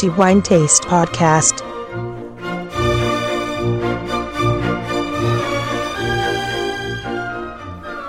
The Wine Taste Podcast.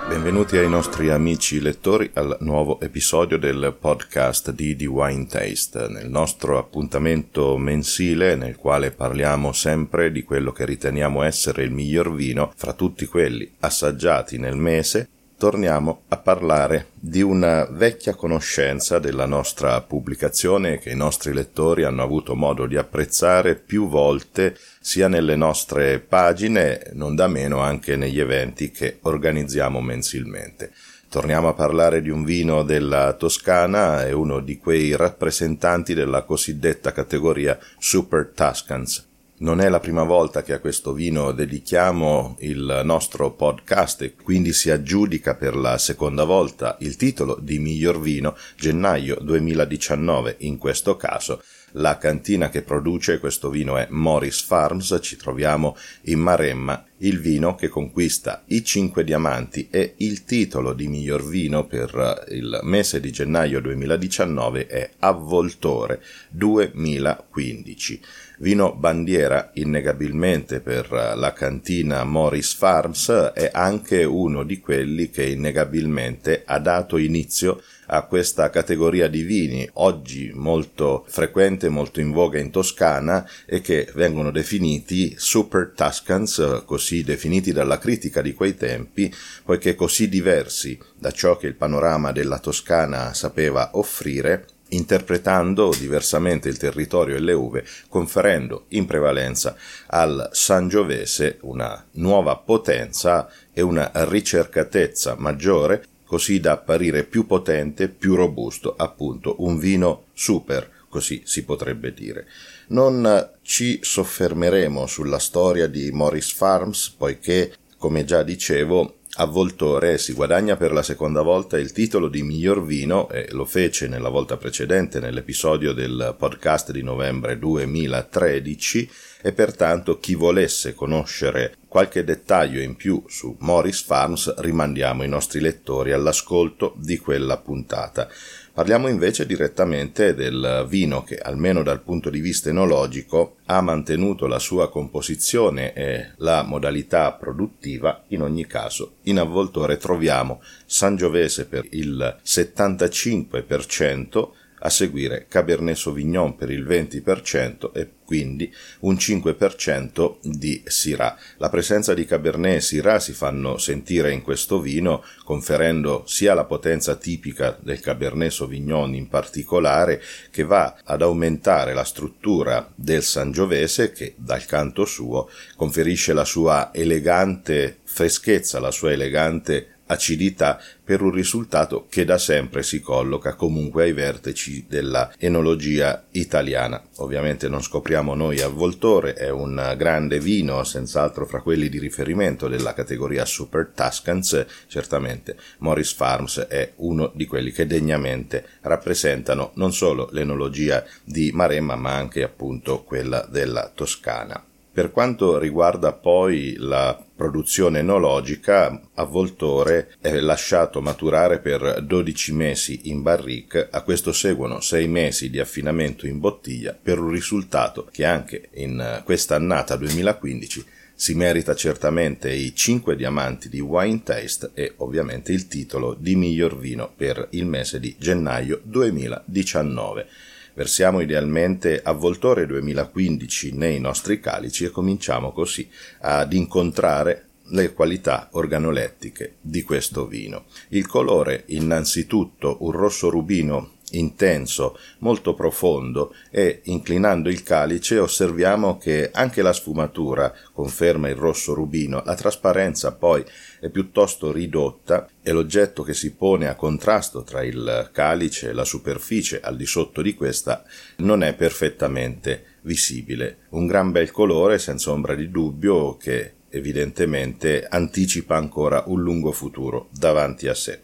Benvenuti ai nostri amici lettori al nuovo episodio del podcast di The Wine Taste, nel nostro appuntamento mensile nel quale parliamo sempre di quello che riteniamo essere il miglior vino fra tutti quelli assaggiati nel mese torniamo a parlare di una vecchia conoscenza della nostra pubblicazione che i nostri lettori hanno avuto modo di apprezzare più volte sia nelle nostre pagine, non da meno anche negli eventi che organizziamo mensilmente. Torniamo a parlare di un vino della Toscana e uno di quei rappresentanti della cosiddetta categoria Super Tuscans, non è la prima volta che a questo vino dedichiamo il nostro podcast e quindi si aggiudica per la seconda volta il titolo di miglior vino gennaio 2019 in questo caso. La cantina che produce questo vino è Morris Farms, ci troviamo in Maremma, il vino che conquista i 5 diamanti e il titolo di miglior vino per il mese di gennaio 2019 è Avvoltore 2015 vino bandiera innegabilmente per la cantina Morris Farms, è anche uno di quelli che innegabilmente ha dato inizio a questa categoria di vini, oggi molto frequente, molto in voga in Toscana e che vengono definiti Super Tuscans, così definiti dalla critica di quei tempi, poiché così diversi da ciò che il panorama della Toscana sapeva offrire, interpretando diversamente il territorio e le uve, conferendo in prevalenza al Sangiovese una nuova potenza e una ricercatezza maggiore, così da apparire più potente, più robusto, appunto un vino super, così si potrebbe dire. Non ci soffermeremo sulla storia di Morris Farms, poiché, come già dicevo, Avvoltore si guadagna per la seconda volta il titolo di miglior vino e lo fece nella volta precedente nell'episodio del podcast di novembre 2013 e pertanto chi volesse conoscere qualche dettaglio in più su Morris Farms rimandiamo i nostri lettori all'ascolto di quella puntata. Parliamo invece direttamente del vino che, almeno dal punto di vista enologico, ha mantenuto la sua composizione e la modalità produttiva. In ogni caso, in avvoltore troviamo Sangiovese per il 75%, a seguire Cabernet Sauvignon per il 20% e quindi un 5% di Syrah. La presenza di Cabernet e Syrah si fanno sentire in questo vino, conferendo sia la potenza tipica del Cabernet Sauvignon in particolare, che va ad aumentare la struttura del Sangiovese, che dal canto suo conferisce la sua elegante freschezza, la sua elegante acidità per un risultato che da sempre si colloca comunque ai vertici della enologia italiana. Ovviamente non scopriamo noi avvoltore, è un grande vino, senz'altro fra quelli di riferimento della categoria Super Tuscans, certamente Morris Farms è uno di quelli che degnamente rappresentano non solo l'enologia di Maremma ma anche appunto quella della Toscana. Per quanto riguarda poi la produzione enologica, Avvoltore è lasciato maturare per 12 mesi in barrique, a questo seguono 6 mesi di affinamento in bottiglia per un risultato che anche in questa annata 2015 si merita certamente i 5 diamanti di Wine Taste e ovviamente il titolo di miglior vino per il mese di gennaio 2019. Versiamo idealmente avvoltore 2015 nei nostri calici e cominciamo così ad incontrare le qualità organolettiche di questo vino. Il colore, innanzitutto un rosso rubino intenso, molto profondo e inclinando il calice osserviamo che anche la sfumatura conferma il rosso rubino, la trasparenza poi è piuttosto ridotta e l'oggetto che si pone a contrasto tra il calice e la superficie al di sotto di questa non è perfettamente visibile. Un gran bel colore senza ombra di dubbio che evidentemente anticipa ancora un lungo futuro davanti a sé.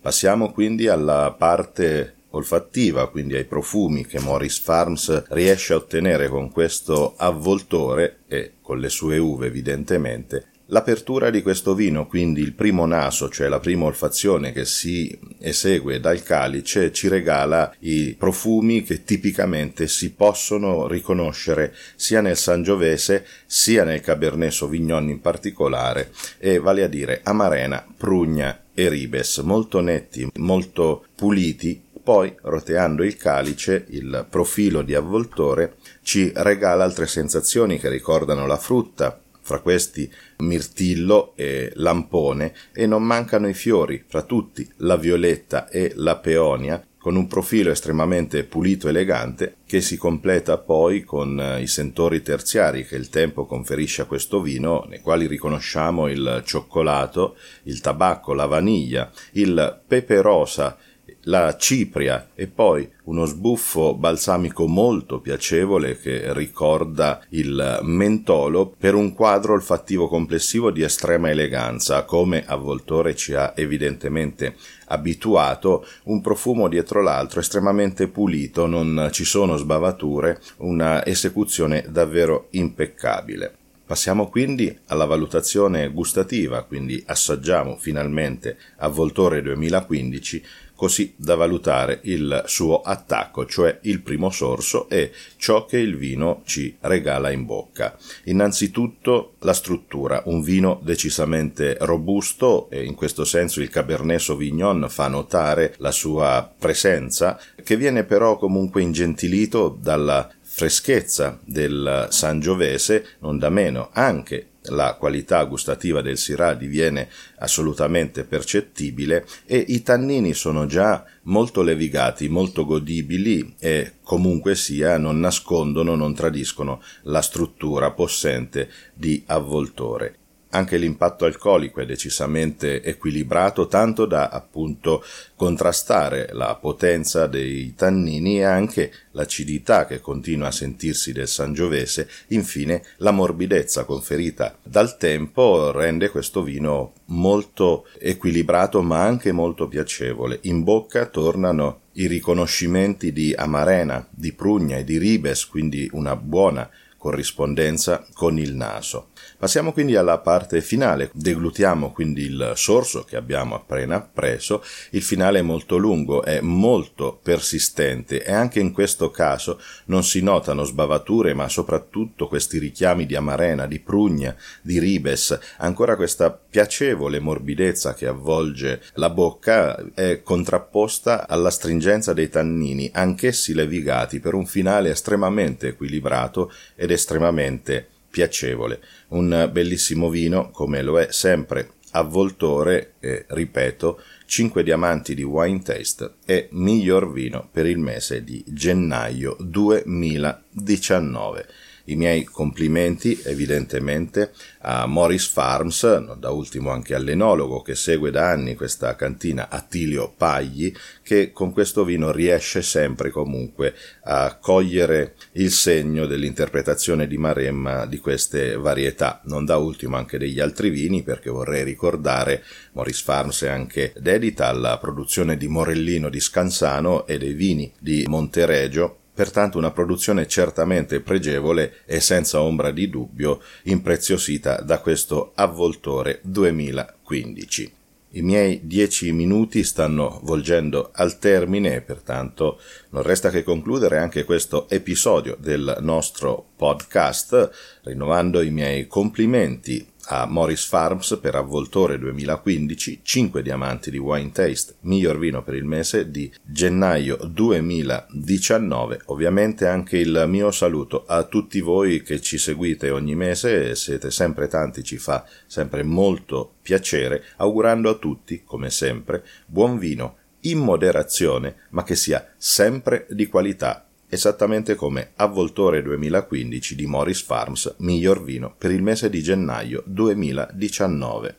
Passiamo quindi alla parte olfattiva, quindi ai profumi che Morris Farms riesce a ottenere con questo avvoltore e con le sue uve evidentemente, L'apertura di questo vino, quindi il primo naso, cioè la prima olfazione che si esegue dal calice, ci regala i profumi che tipicamente si possono riconoscere sia nel Sangiovese sia nel Cabernet Sauvignon in particolare, e vale a dire Amarena, Prugna e Ribes, molto netti, molto puliti poi, roteando il calice, il profilo di avvoltore ci regala altre sensazioni che ricordano la frutta, fra questi mirtillo e lampone, e non mancano i fiori, fra tutti la violetta e la peonia, con un profilo estremamente pulito e elegante che si completa poi con eh, i sentori terziari che il tempo conferisce a questo vino, nei quali riconosciamo il cioccolato, il tabacco, la vaniglia, il pepe rosa la cipria e poi uno sbuffo balsamico molto piacevole che ricorda il mentolo per un quadro olfattivo complessivo di estrema eleganza, come Avvoltore ci ha evidentemente abituato, un profumo dietro l'altro estremamente pulito, non ci sono sbavature, una esecuzione davvero impeccabile. Passiamo quindi alla valutazione gustativa, quindi assaggiamo finalmente Avvoltore 2015 così da valutare il suo attacco, cioè il primo sorso e ciò che il vino ci regala in bocca. Innanzitutto la struttura, un vino decisamente robusto e in questo senso il Cabernet Sauvignon fa notare la sua presenza, che viene però comunque ingentilito dalla freschezza del Sangiovese, non da meno anche la qualità gustativa del Syrah diviene assolutamente percettibile e i tannini sono già molto levigati, molto godibili e comunque sia non nascondono, non tradiscono la struttura possente di avvoltore. Anche l'impatto alcolico è decisamente equilibrato, tanto da appunto contrastare la potenza dei tannini e anche l'acidità che continua a sentirsi del Sangiovese. Infine, la morbidezza conferita dal tempo rende questo vino molto equilibrato ma anche molto piacevole. In bocca tornano i riconoscimenti di Amarena, di Prugna e di Ribes, quindi una buona corrispondenza con il naso. Passiamo quindi alla parte finale, deglutiamo quindi il sorso che abbiamo appena preso, il finale è molto lungo, è molto persistente e anche in questo caso non si notano sbavature ma soprattutto questi richiami di amarena, di prugna, di ribes, ancora questa piacevole morbidezza che avvolge la bocca è contrapposta alla stringenza dei tannini, anch'essi levigati per un finale estremamente equilibrato ed estremamente piacevole. Un bellissimo vino, come lo è sempre avvoltore, e ripeto, 5 diamanti di Wine Taste e miglior vino per il mese di gennaio 2019. I miei complimenti evidentemente a Morris Farms, da ultimo anche all'enologo che segue da anni questa cantina Attilio Pagli, che con questo vino riesce sempre comunque a cogliere il segno dell'interpretazione di Maremma di queste varietà, non da ultimo anche degli altri vini, perché vorrei ricordare Morris Farms è anche dedita alla produzione di Morellino di Scansano e dei vini di Monteregio pertanto una produzione certamente pregevole e senza ombra di dubbio impreziosita da questo avvoltore 2015. I miei dieci minuti stanno volgendo al termine e pertanto non resta che concludere anche questo episodio del nostro podcast, rinnovando i miei complimenti a Morris Farms per Avvoltore 2015, 5 diamanti di Wine Taste, miglior vino per il mese di gennaio 2019. Ovviamente anche il mio saluto a tutti voi che ci seguite ogni mese, siete sempre tanti, ci fa sempre molto piacere, augurando a tutti, come sempre, buon vino in moderazione, ma che sia sempre di qualità esattamente come Avvoltore 2015 di Morris Farms, miglior vino per il mese di gennaio 2019.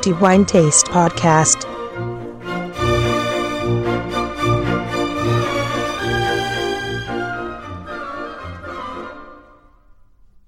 The Wine Taste Podcast